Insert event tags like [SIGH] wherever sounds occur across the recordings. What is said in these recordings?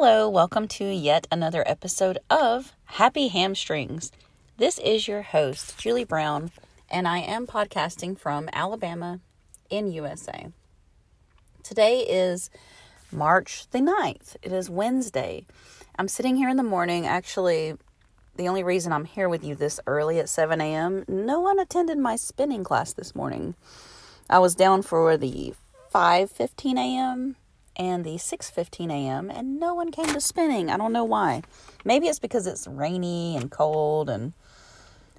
Hello, welcome to yet another episode of Happy Hamstrings. This is your host, Julie Brown, and I am podcasting from Alabama in USA. Today is March the 9th. It is Wednesday. I'm sitting here in the morning. Actually, the only reason I'm here with you this early at 7 a.m., no one attended my spinning class this morning. I was down for the 5:15 a.m and the 6:15 a.m. and no one came to spinning. I don't know why. Maybe it's because it's rainy and cold and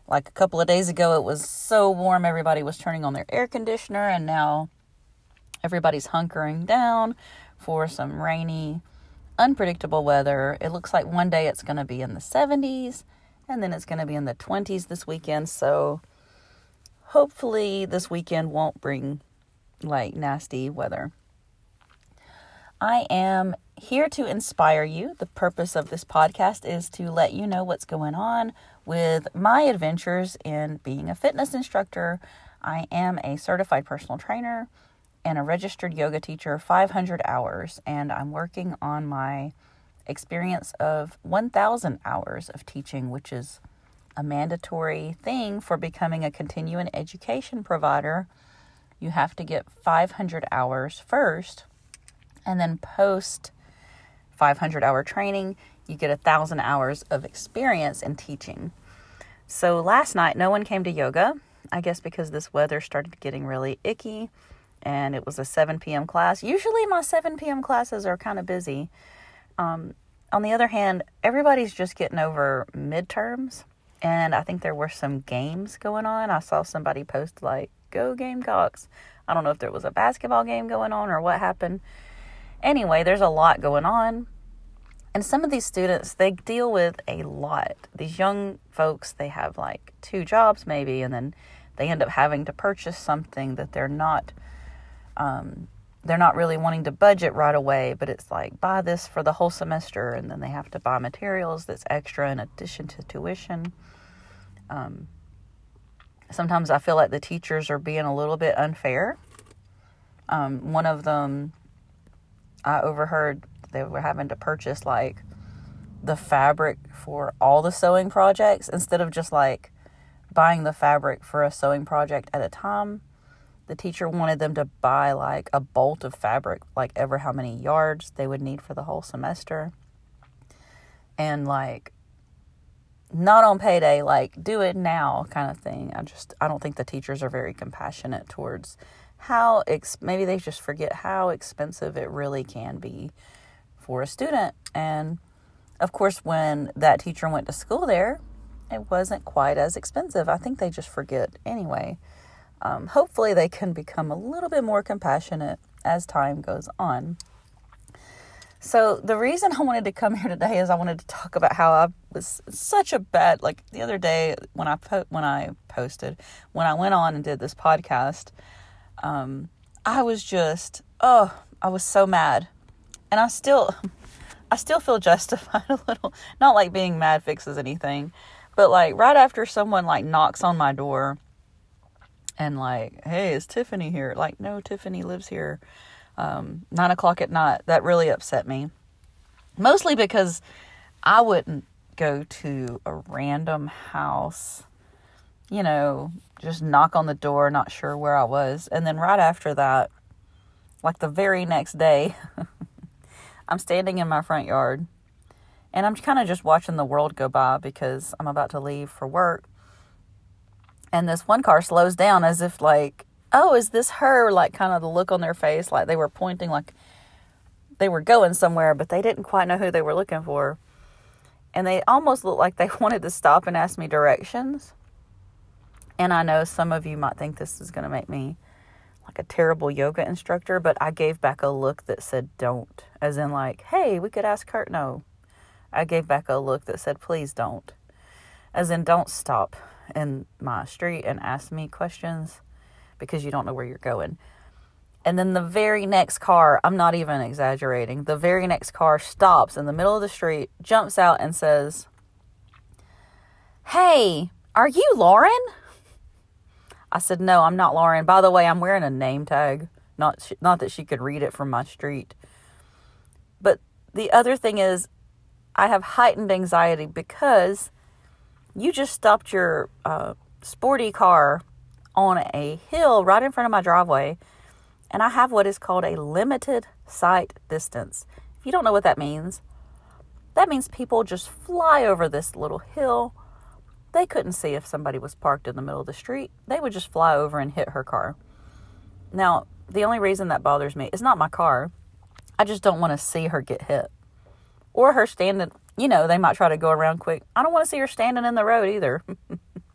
like a couple of days ago it was so warm everybody was turning on their air conditioner and now everybody's hunkering down for some rainy unpredictable weather. It looks like one day it's going to be in the 70s and then it's going to be in the 20s this weekend. So hopefully this weekend won't bring like nasty weather. I am here to inspire you. The purpose of this podcast is to let you know what's going on with my adventures in being a fitness instructor. I am a certified personal trainer and a registered yoga teacher, 500 hours, and I'm working on my experience of 1,000 hours of teaching, which is a mandatory thing for becoming a continuing education provider. You have to get 500 hours first and then post 500 hour training, you get a thousand hours of experience in teaching. So last night, no one came to yoga. I guess because this weather started getting really icky and it was a 7 p.m. class. Usually, my 7 p.m. classes are kind of busy. Um, on the other hand, everybody's just getting over midterms, and I think there were some games going on. I saw somebody post, like, go Gamecocks. I don't know if there was a basketball game going on or what happened. Anyway, there's a lot going on. And some of these students, they deal with a lot. These young folks, they have like two jobs maybe, and then they end up having to purchase something that they're not um, they're not really wanting to budget right away, but it's like buy this for the whole semester, and then they have to buy materials that's extra in addition to tuition. Um, sometimes I feel like the teachers are being a little bit unfair. Um, one of them I overheard they were having to purchase like the fabric for all the sewing projects instead of just like buying the fabric for a sewing project at a time. The teacher wanted them to buy like a bolt of fabric, like ever how many yards they would need for the whole semester. And like not on payday, like do it now kind of thing. I just I don't think the teachers are very compassionate towards how ex- maybe they just forget how expensive it really can be for a student. And of course, when that teacher went to school there, it wasn't quite as expensive. I think they just forget anyway. Um, hopefully, they can become a little bit more compassionate as time goes on. So, the reason [LAUGHS] I wanted to come here today is I wanted to talk about how I was such a bad like the other day when I po- when I posted when I went on and did this podcast um, I was just, oh, I was so mad. And I still, [LAUGHS] I still feel justified [LAUGHS] a little. Not like being mad fixes anything, but like right after someone like knocks on my door and like, hey, is Tiffany here? Like, no, Tiffany lives here. Um, nine o'clock at night. That really upset me. Mostly because I wouldn't go to a random house you know, just knock on the door, not sure where I was. And then right after that, like the very next day, [LAUGHS] I'm standing in my front yard and I'm kind of just watching the world go by because I'm about to leave for work. And this one car slows down as if, like, oh, is this her? Like, kind of the look on their face, like they were pointing, like they were going somewhere, but they didn't quite know who they were looking for. And they almost looked like they [LAUGHS] wanted to stop and ask me directions. And I know some of you might think this is going to make me like a terrible yoga instructor, but I gave back a look that said don't, as in, like, hey, we could ask Kurt. No. I gave back a look that said, please don't, as in, don't stop in my street and ask me questions because you don't know where you're going. And then the very next car, I'm not even exaggerating, the very next car stops in the middle of the street, jumps out, and says, Hey, are you Lauren? I said, "No, I'm not Lauren. By the way, I'm wearing a name tag. Not not that she could read it from my street." But the other thing is, I have heightened anxiety because you just stopped your uh, sporty car on a hill right in front of my driveway, and I have what is called a limited sight distance. If you don't know what that means, that means people just fly over this little hill. They couldn't see if somebody was parked in the middle of the street. They would just fly over and hit her car. Now, the only reason that bothers me is not my car. I just don't want to see her get hit. Or her standing, you know, they might try to go around quick. I don't want to see her standing in the road either.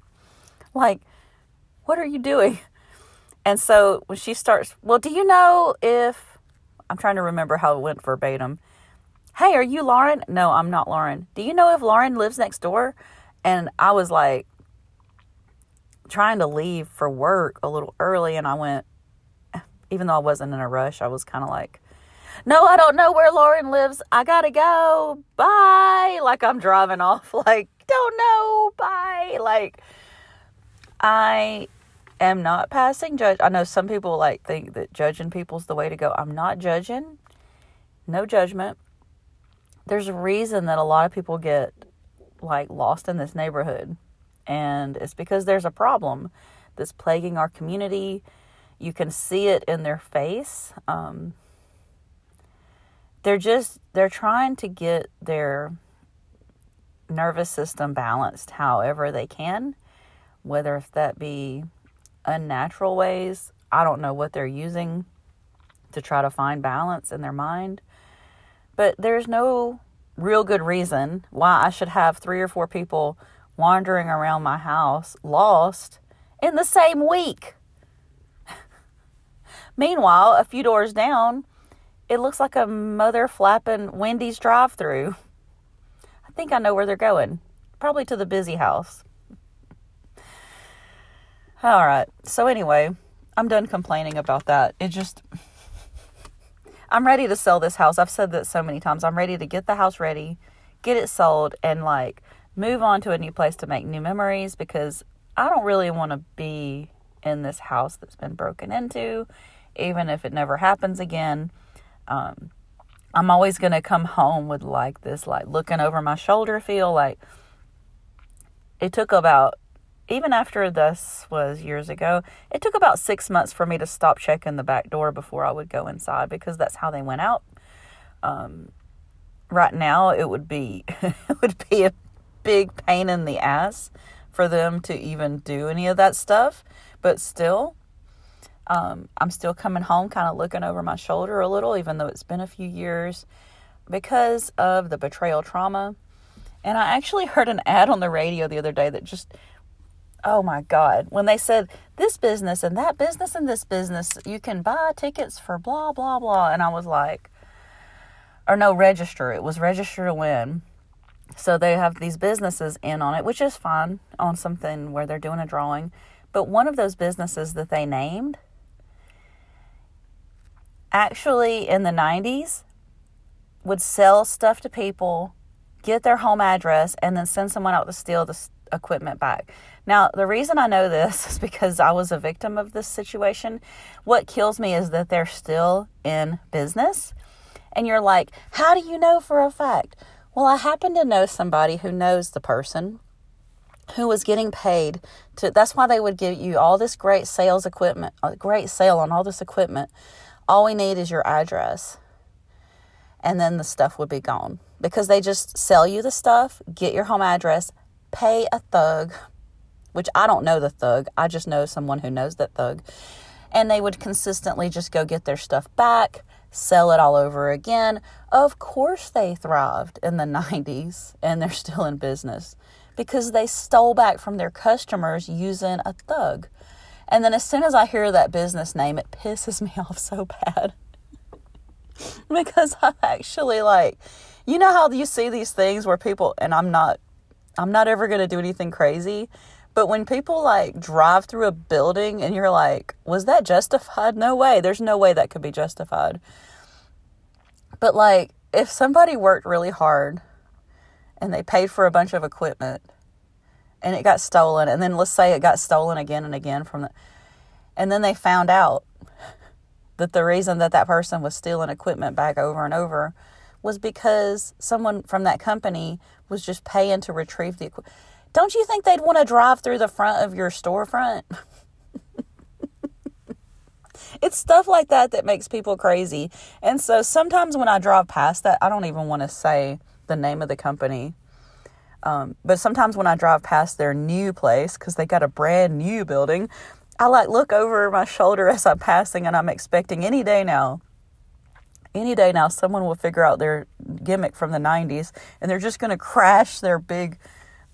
[LAUGHS] like, what are you doing? And so when she starts, well, do you know if I'm trying to remember how it went verbatim. Hey, are you Lauren? No, I'm not Lauren. Do you know if Lauren lives next door? And I was like trying to leave for work a little early, and I went, even though I wasn't in a rush, I was kind of like, no, I don't know where Lauren lives. I gotta go. Bye. Like I'm driving [LAUGHS] off. Like, don't know. Bye. Like, I am not passing judge. I know some people like think that judging people's the way to go. I'm not judging. No judgment. There's a reason that a lot of people get like lost in this neighborhood. And it's because there's a problem that's plaguing our community. You can see it in their face. Um, they're just they're trying to get their nervous system balanced however they can whether if that be unnatural ways. I don't know what they're using to try to find balance in their mind. But there's no real good reason why I should have three or four people wandering around my house lost in the same week. [LAUGHS] Meanwhile, a few doors down, it looks like a mother flapping Wendy's drive through. I think I know where they're going. Probably to the busy house. All right. So, anyway, I'm done complaining about that. It just. I'm ready to sell this house. I've said that so many times. I'm ready to get the house ready, get it sold, and like move on to a new place to make new memories because I don't really want to be in this house that's been broken into, even if it never happens again. Um, I'm always going to come home with like this, like looking over my shoulder feel. Like it took about even after this was years ago, it took about six months for me to stop checking the back door before I would go inside because that's how they went out. Um, right now, it would be [LAUGHS] it would be a big pain in the ass for them to even do any of that stuff. But still, um, I'm still coming home, kind of looking over my shoulder a little, even though it's been a few years, because of the betrayal trauma. And I actually [LAUGHS] heard an ad on the radio the other day that just oh my God, when they said this business and that business and this business, you can buy tickets for blah, blah, blah. And I was like, or no, register. It was register to win. So they have these businesses in on it, which is fine on something where they're doing a drawing. But one of those businesses that they named, actually in the 90s, would sell stuff to people, get their home address, and then send someone out to steal the equipment back. Now, the reason I know this is because I was a victim of this situation. What kills me is that they're still in business. And you're like, how do you know for a fact? Well, I happen to know somebody who knows the person who was getting paid to that's why they would give you all this great sales equipment, a great sale on all this equipment. All we need is your address. And then the stuff would be gone because they just sell you the stuff, get your home address, pay a thug, which I don't know the thug, I just know someone who knows that thug. And they would consistently just go get their stuff back, sell it all over again. Of course, they thrived in the [LAUGHS] 90s and they're still in business because they stole back from their customers using a thug. And then as soon as I hear that business name, it pisses [LAUGHS] me off so bad. [LAUGHS] because I actually like, you know how you see these things where people, and I'm not I'm not ever going to do anything crazy. But when people like drive through a building and you're like, was that justified? No way. There's no way that could be justified. But like, if somebody worked really hard and they paid for a bunch of equipment and it got stolen, and then let's say it got stolen again and again from the, and then they found out that the reason that that person was stealing equipment back over and over was because someone from that company was just paying to retrieve the equipment. Don't you think they'd want to drive through the front of your storefront? it's stuff like that that makes people crazy. And so sometimes when I drive past that, I don't even want to say the name of the company. Um, but sometimes when I drive past their new place, because they got a brand new building, I like look over my shoulder as I'm passing and I'm expecting any day now any day now someone will figure out their gimmick from the 90s and they're just going to crash their big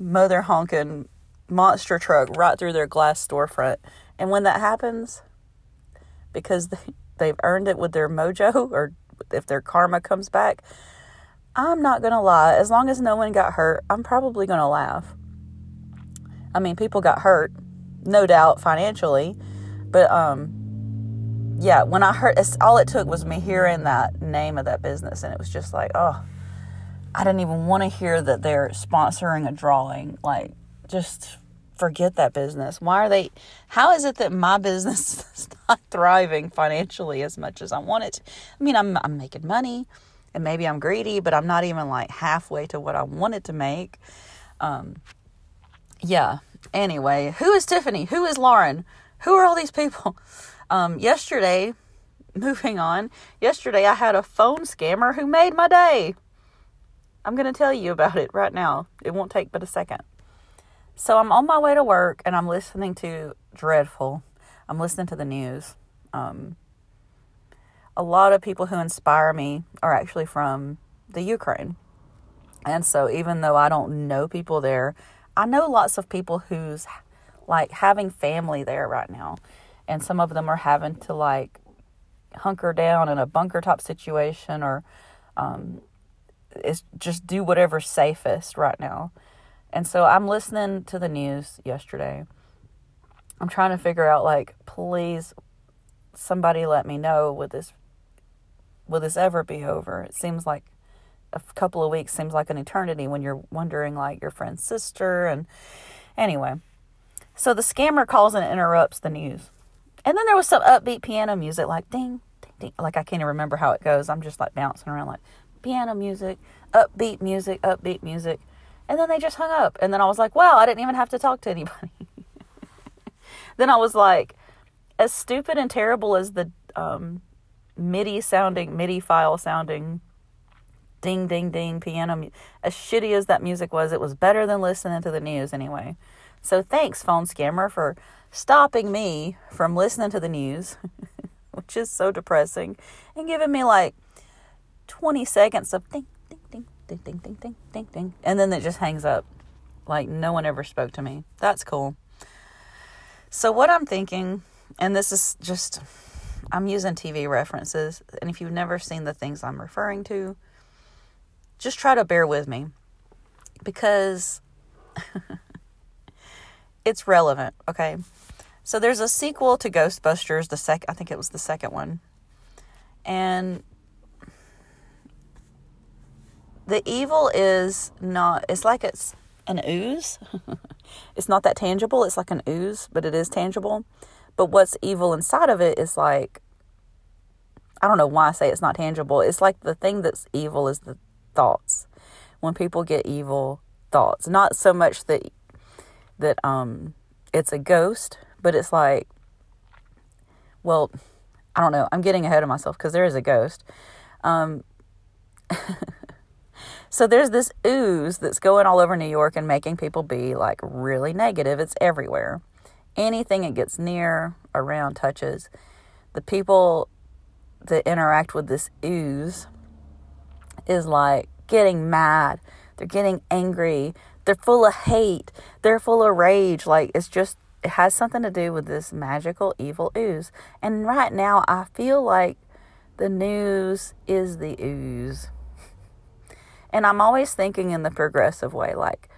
mother honking monster truck right through their glass storefront. And when that happens, because they, they've earned it with their mojo [LAUGHS] or if their karma comes back, I'm not going to lie. As long as no one got hurt, I'm probably going to laugh. I mean, people got hurt, no doubt financially, but um yeah, when I heard all it took was me hearing that name of that business and it was just like, oh, I didn't even want to hear that they're sponsoring a drawing. Like just forget that business. Why are they how is it that my [LAUGHS] business is not thriving financially as much as I want it? To? I mean, I'm I'm making money and maybe I'm greedy, but I'm not even like halfway to what I wanted to make. Um yeah. Anyway, who is Tiffany? Who is Lauren? Who are all these people? [LAUGHS] Um, yesterday, [LAUGHS] moving on, yesterday I had a phone scammer who made my day. I'm going to tell you about it right now. It won't take but a second. So I'm on my way to work and I'm listening to Dreadful. I'm listening to the news. Um, a lot of people who inspire me are actually from the Ukraine. And so even though I don't know people there, I know lots of people who's like having family there right now and some of them are having to like hunker down in a bunker top situation or um, is just do whatever's safest right now. And so I'm listening to the news yesterday. I'm trying to figure out like please somebody let me know would this will this ever be over? It seems like a couple of weeks seems like an eternity when you're wondering like your friend's sister and anyway. So the scammer calls and interrupts the news. And then there was some upbeat piano music, like ding, ding, ding. Like I can't even remember how it goes. I'm just like bouncing around, like piano music, upbeat music, upbeat music. And then they just hung up. And then I was like, wow, I didn't even have to talk to anybody. [LAUGHS] then I was like, as stupid and terrible as the um, MIDI sounding, MIDI file sounding ding, ding, ding piano, as shitty as that music was, it was better than listening to the news anyway. So thanks, phone scammer, for stopping me from listening to the news, [LAUGHS] which is so depressing, and giving me like 20 seconds of ding, ding, ding, ding, ding, ding, ding, ding, ding. And then it just hangs up. Like no one ever spoke to me. That's cool. So, what I'm thinking, and this is just, I'm using TV references, and if you've never seen the things I'm referring to, just try to bear with me because [LAUGHS] it's relevant, okay? So there's a sequel to Ghostbusters, the sec I think it was the second one. And the evil is not it's like it's an ooze. [LAUGHS] it's not that tangible, it's like an ooze, but it is tangible. But what's evil inside of it is like I don't know why I say it's not tangible. It's like the thing that's evil is the thoughts. When people get evil thoughts, not so much that that um it's a ghost, but it's like well, I don't know. I'm getting ahead of myself because there is a ghost. Um [LAUGHS] so there's this ooze that's going all over New York and making people be like really negative. It's everywhere. Anything it gets near, around, touches. The people that interact with this ooze is like getting mad. They're getting angry. They're full of hate. They're full of rage. Like it's just it has something to do with this magical evil ooze. And right now I feel like the news is the ooze. And I'm always thinking in the progressive way like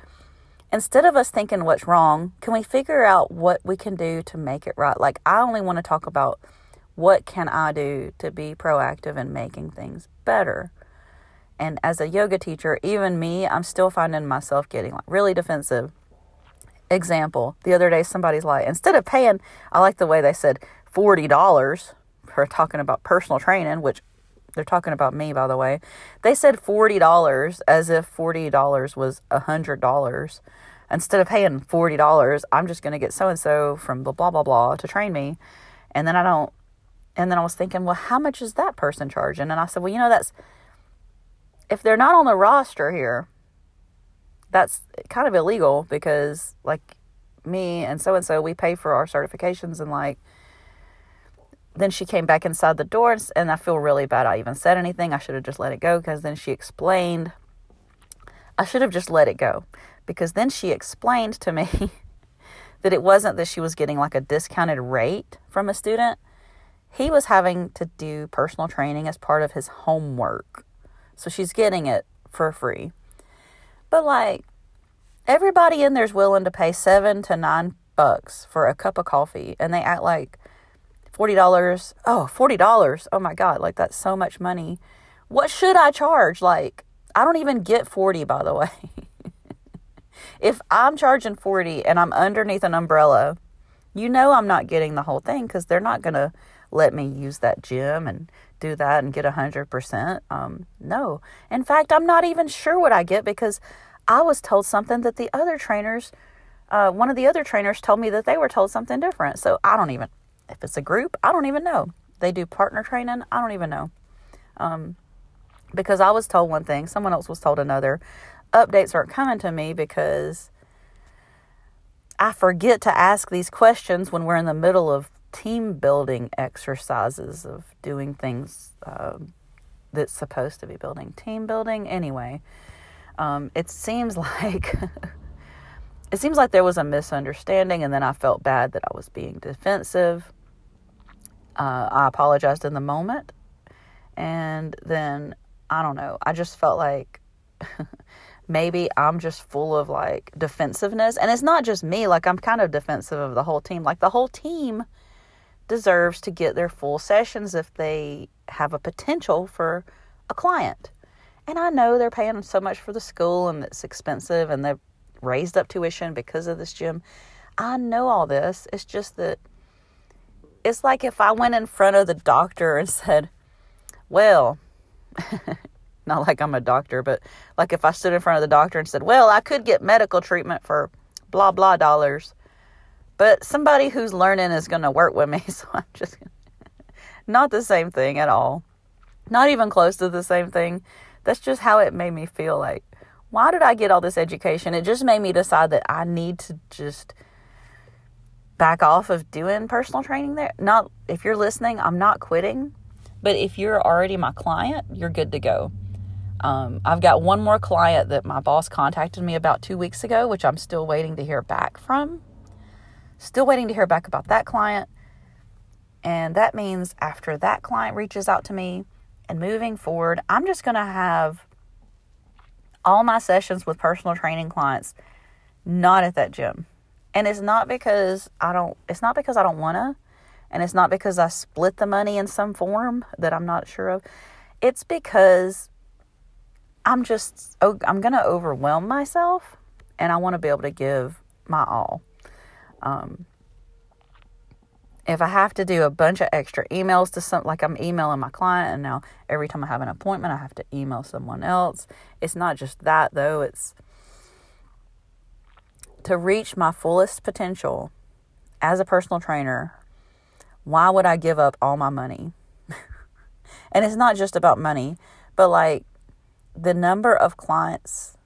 instead of us thinking what's wrong, can we figure out what we can do to make it right? Like I only want to talk about what can I do to be proactive in making things better. And as a yoga teacher, even me, I'm still finding myself getting like really defensive. Example, the other day somebody's like, instead of paying, I like the way they said $40 for talking about personal training, which they're talking about me, by the way. They said $40 as if $40 was $100. Instead of paying $40, I'm just going to get so and so from blah, blah, blah, blah to train me. And then I don't, and then I was thinking, well, how much is that person charging? And I said, well, you know, that's, if they're not on the roster here, that's kind of illegal because, like, me and so and so, we pay for our certifications and, like, then she came back inside the door and I feel really bad I even said anything. I should have just let it go because then she explained. I should have just let it go because then she explained to me [LAUGHS] that it wasn't that she was getting like a discounted rate from a student. He was having to do personal training as part of his homework. So she's getting it for free. But like everybody in there's willing to pay 7 to 9 bucks for a cup of coffee and they act like $40. Oh, $40. Oh my God. Like, that's so much money. What should I charge? Like, I don't even get 40 by the way. [LAUGHS] if I'm charging 40 and I'm underneath an umbrella, you know I'm not getting the whole thing because they're not going to let me use that gym and do that and get 100%. Um, no. In fact, I'm not even sure what I get because I was told something that the other trainers, uh, one of the other trainers told me that they were told something different. So I don't even, if it's a group, I don't even know. They do partner training, I don't even know. Um, because I was told one thing, someone else was told another. Updates aren't coming to me because I forget to ask these questions when we're in the middle of team building exercises of doing things um, that's supposed to be building team building. Anyway, um, it seems [LAUGHS] like it seems like there was a misunderstanding, and then I felt bad that I was being defensive. Uh, I apologized in the moment. And then, I don't know, I just felt like [LAUGHS] maybe I'm just full of like defensiveness. And it's not just me, like, I'm kind of defensive of the whole team. Like, the whole team deserves to get their full sessions if they have a potential for a client. And I know they're paying so much for the school and it's expensive and they've raised up tuition because of this gym. I know all this. It's just that it's like if I went in front of the doctor and said, Well, [LAUGHS] not like I'm a doctor, but like if I stood in front of the doctor and said, Well, I could get medical treatment for blah, blah dollars, but somebody who's learning is going to work with me. [LAUGHS] So I'm just not the same thing at all. Not even close to the same thing. That's just how it made me feel like, why did I get all this education? It just made me decide that I need to just back off of doing personal training there. Not if you're listening, I'm not quitting, but if you're already my client, you're good to go. Um, I've got one more client that my boss contacted me about two weeks ago, which I'm still waiting to hear back from. Still waiting to hear back about that client. And that means after that client reaches out to me and moving forward, I'm just going to have all my sessions with personal training clients not at that gym. And it's not because I don't it's not because I don't want to and it's not because I split the money in some form that I'm not sure of. It's because I'm just I'm going to overwhelm myself and I want to be able to give my all. Um, if I have to do a bunch of extra emails to some, like I'm emailing my client, and now every time I have an appointment, I have to email someone else. It's not just that though, it's to reach my fullest potential as a personal trainer, why would I give up all my money? [LAUGHS] and it's not just about money, but like the number of clients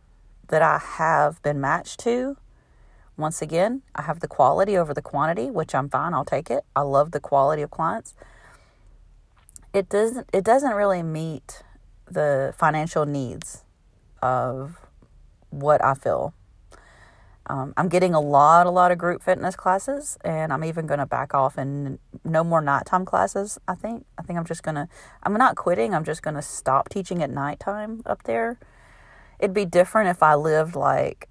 that I have been matched to. Once again, I have the quality over the quantity, which I'm fine, I'll take it. I love the quality of clients. It doesn't it doesn't really meet the financial needs of what I feel um, I'm getting a lot, a lot of group fitness classes, and I'm even going to back off and no more nighttime classes. I think. I think I'm just gonna. I'm not quitting. I'm just gonna stop teaching at nighttime up there. It'd be different if I lived like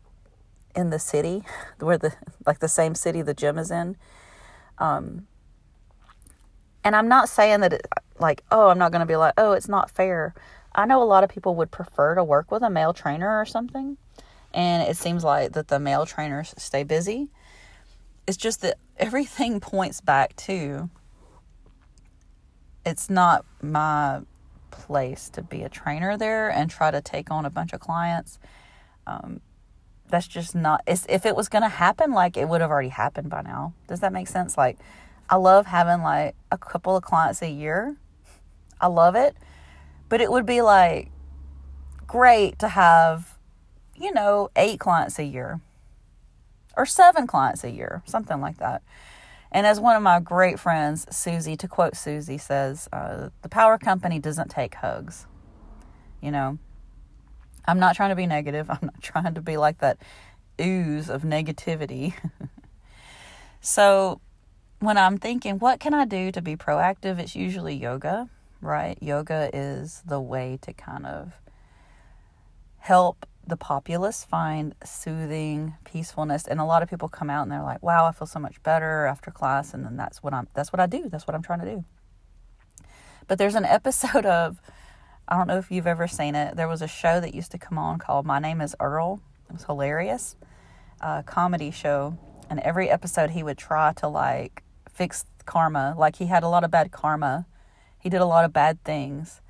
in the city, [LAUGHS] where the like the same city the gym is in. Um, and I'm not saying that it, like, oh, I'm not going to be like, oh, it's not fair. I know a lot of people would prefer to work with a male trainer or something and it seems like that the male trainers stay busy. It's just that everything [LAUGHS] points back to it's not my place to be a trainer there and try to take on a bunch of clients. Um, that's just not. if it was going to happen, like it would have already happened by now. Does that make sense? Like, I love having like a couple of clients a year. I love it, but it would be like great to have, you know, eight clients a year or seven clients a year, something like that. And as one of my great friends, Susie, to quote Susie, says, uh, the power company doesn't take hugs. You know, I'm not trying to be negative. [LAUGHS] I'm not trying to be like that ooze of negativity. [LAUGHS] so when I'm thinking, what can I do to be proactive? It's usually yoga, right? Yoga is the way to kind of help the populace find soothing peacefulness and a lot of people come out and they're like wow i feel so much better after class and then that's what i'm that's what i do. That's what i'm trying to do. But there's an episode of i don't know if you've ever seen it. There was a show that used to come on called my name is earl. It was hilarious. A comedy show. And every episode he would try to like fix karma. Like he had a lot of bad karma. He did a lot of bad things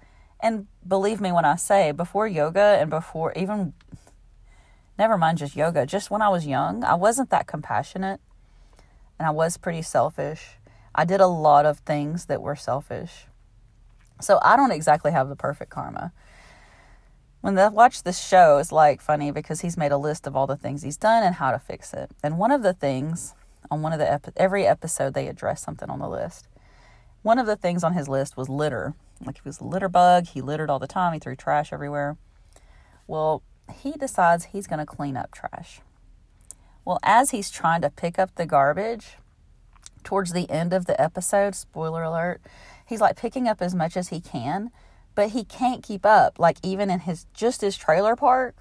and believe me when I say, before yoga and before even, never mind just yoga, just when I was young, I wasn't that compassionate and I was pretty selfish. I did a lot of things that were selfish. So I don't exactly have the perfect karma. When I watch this show, it's like funny because he's made a list of all the things he's done and how to fix it. And one of the things on one of the every episode they address something on the list. One of the things on his list was litter. Like he was a litter bug. He littered all the time. He threw trash everywhere. Well, he decides he's going to clean up trash. Well, as he's trying to pick up the garbage towards the end of the episode, spoiler alert, he's like picking up as much as he can, but he can't keep up. Like even in his just his trailer park,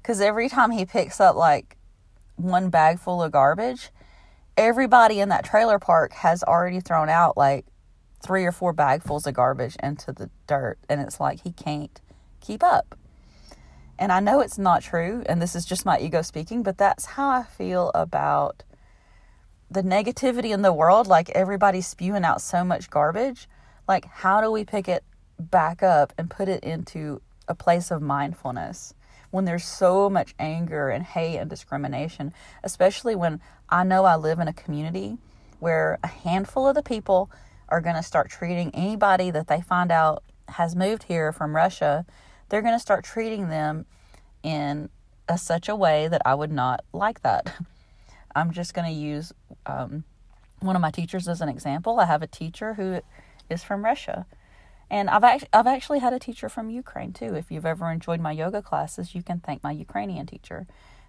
because every time he picks up like one bag full of garbage, everybody in that trailer park has already thrown out like three or four bagfuls of garbage into the dirt and it's like he can't keep up. And I know it's not true and this is just my ego speaking, but that's how I feel about the negativity in the world like everybody's spewing out so much garbage. Like how do we pick it back up and put it into a place of mindfulness? when there's so much anger and hate and discrimination, especially when I know I live in a community where a handful of the people are going to start treating anybody that they find out has moved here from Russia, they're going to start treating them in a, such a way that I would not like that. [LAUGHS] I'm just going to use um, one of my teachers as an example. I have a teacher who is from Russia. And I've actually, I've actually had a teacher from Ukraine too. If you've ever enjoyed my yoga classes, you can thank my Ukrainian teacher.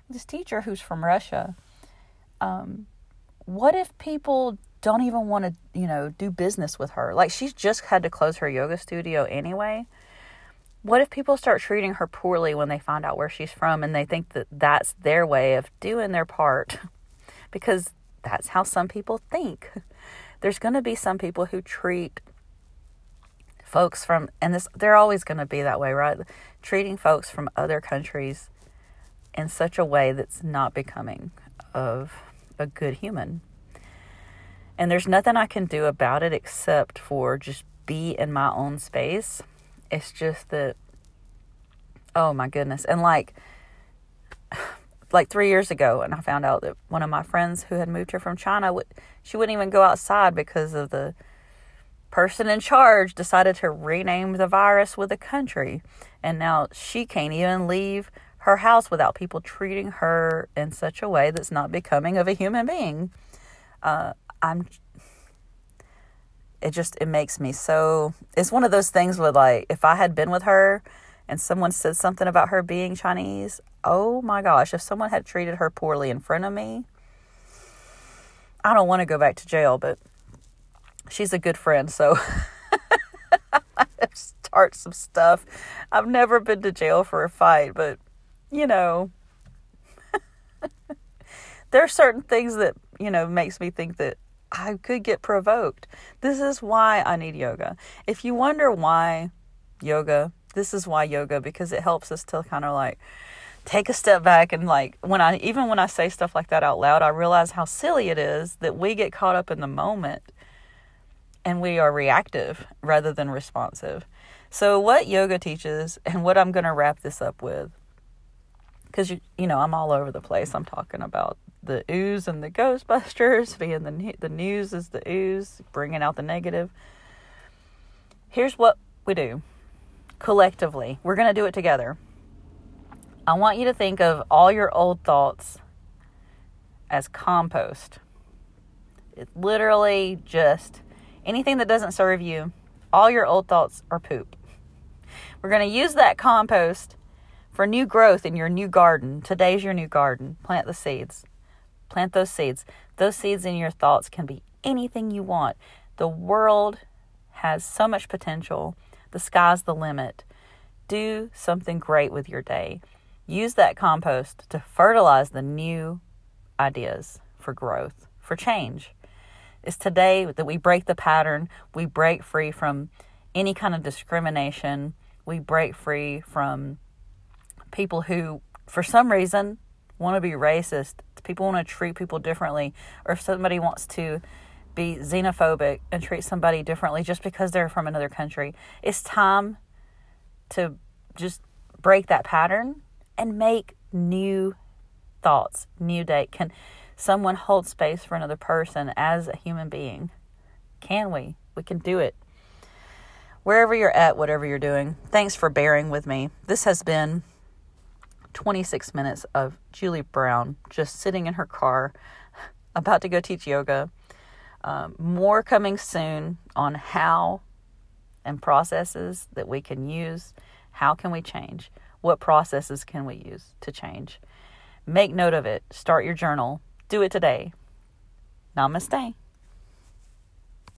This teacher who's from Russia. Um, what if people don't even want to, you know, do business with her. Like she's just had to close her yoga studio anyway. What if people start treating her poorly when they find out where she's from and they think that that's their way of doing their part? [LAUGHS] because that's how some people think. [LAUGHS] There's going to be some people who treat folks from and this they're always going to be that way, right? Treating folks from other countries in such a way that's not becoming of a good human. And there's nothing I can do about it except for just be in my own space. It's just that, oh my goodness. And like, [SIGHS] like three years ago, and I found out that one of my friends who had moved here from China, she wouldn't even go outside because of the person in charge decided to rename the virus with a country. And now she can't even leave her house without people treating her in such a way that's not becoming of a human being. Uh, I'm it just it makes me so it's one of those things where like if I had been with her and someone said something about her being Chinese, oh my gosh, if someone had treated her poorly in front of me, I don't want to go back to jail, but she's a good friend, so [LAUGHS] start some stuff. I've never been to jail for a fight, but you know, [LAUGHS] there are certain things that, you know, makes me think that I could get provoked. This is why I need yoga. If you wonder why yoga, this is why yoga because it helps us to kind of like take a step back and like when I even when I say stuff like that out loud, I realize how silly it is that we get caught up in the moment and we are reactive rather than responsive. So, what yoga teaches, and what I'm going to wrap this up with, because you, you know, I'm all over the place. I'm talking about the ooze and the Ghostbusters, [LAUGHS] being the the news is the ooze, bringing out the negative. Here's what we do collectively. We're going to do it together. I want you to think of all your old thoughts as compost. It's literally just anything that doesn't serve you. All your old thoughts are poop. We're going to use that compost for new growth in your new garden. Today's your new garden. Plant the seeds. Plant those seeds. Those seeds in your thoughts can be anything you want. The world has so much potential. The sky's the limit. Do something great with your day. Use that compost to fertilize the new ideas for growth, for change. It's today that we break the pattern, we break free from any kind of discrimination, we break free from people who, for some reason, want to be racist. People want to treat people differently, or if somebody wants to be xenophobic and treat somebody differently just because they're from another country. It's time to just break that pattern and make new thoughts, new date. Can someone hold space for another person as a human being? Can we? We can do it. Wherever you're at, whatever you're doing, thanks for bearing with me. This has been 26 minutes of Julie Brown just sitting in her car, about to go teach yoga um, more coming soon on how and processes that we can use. How can we change? What processes can we use to change? Make note of it. Start your journal. Do it today. Namaste.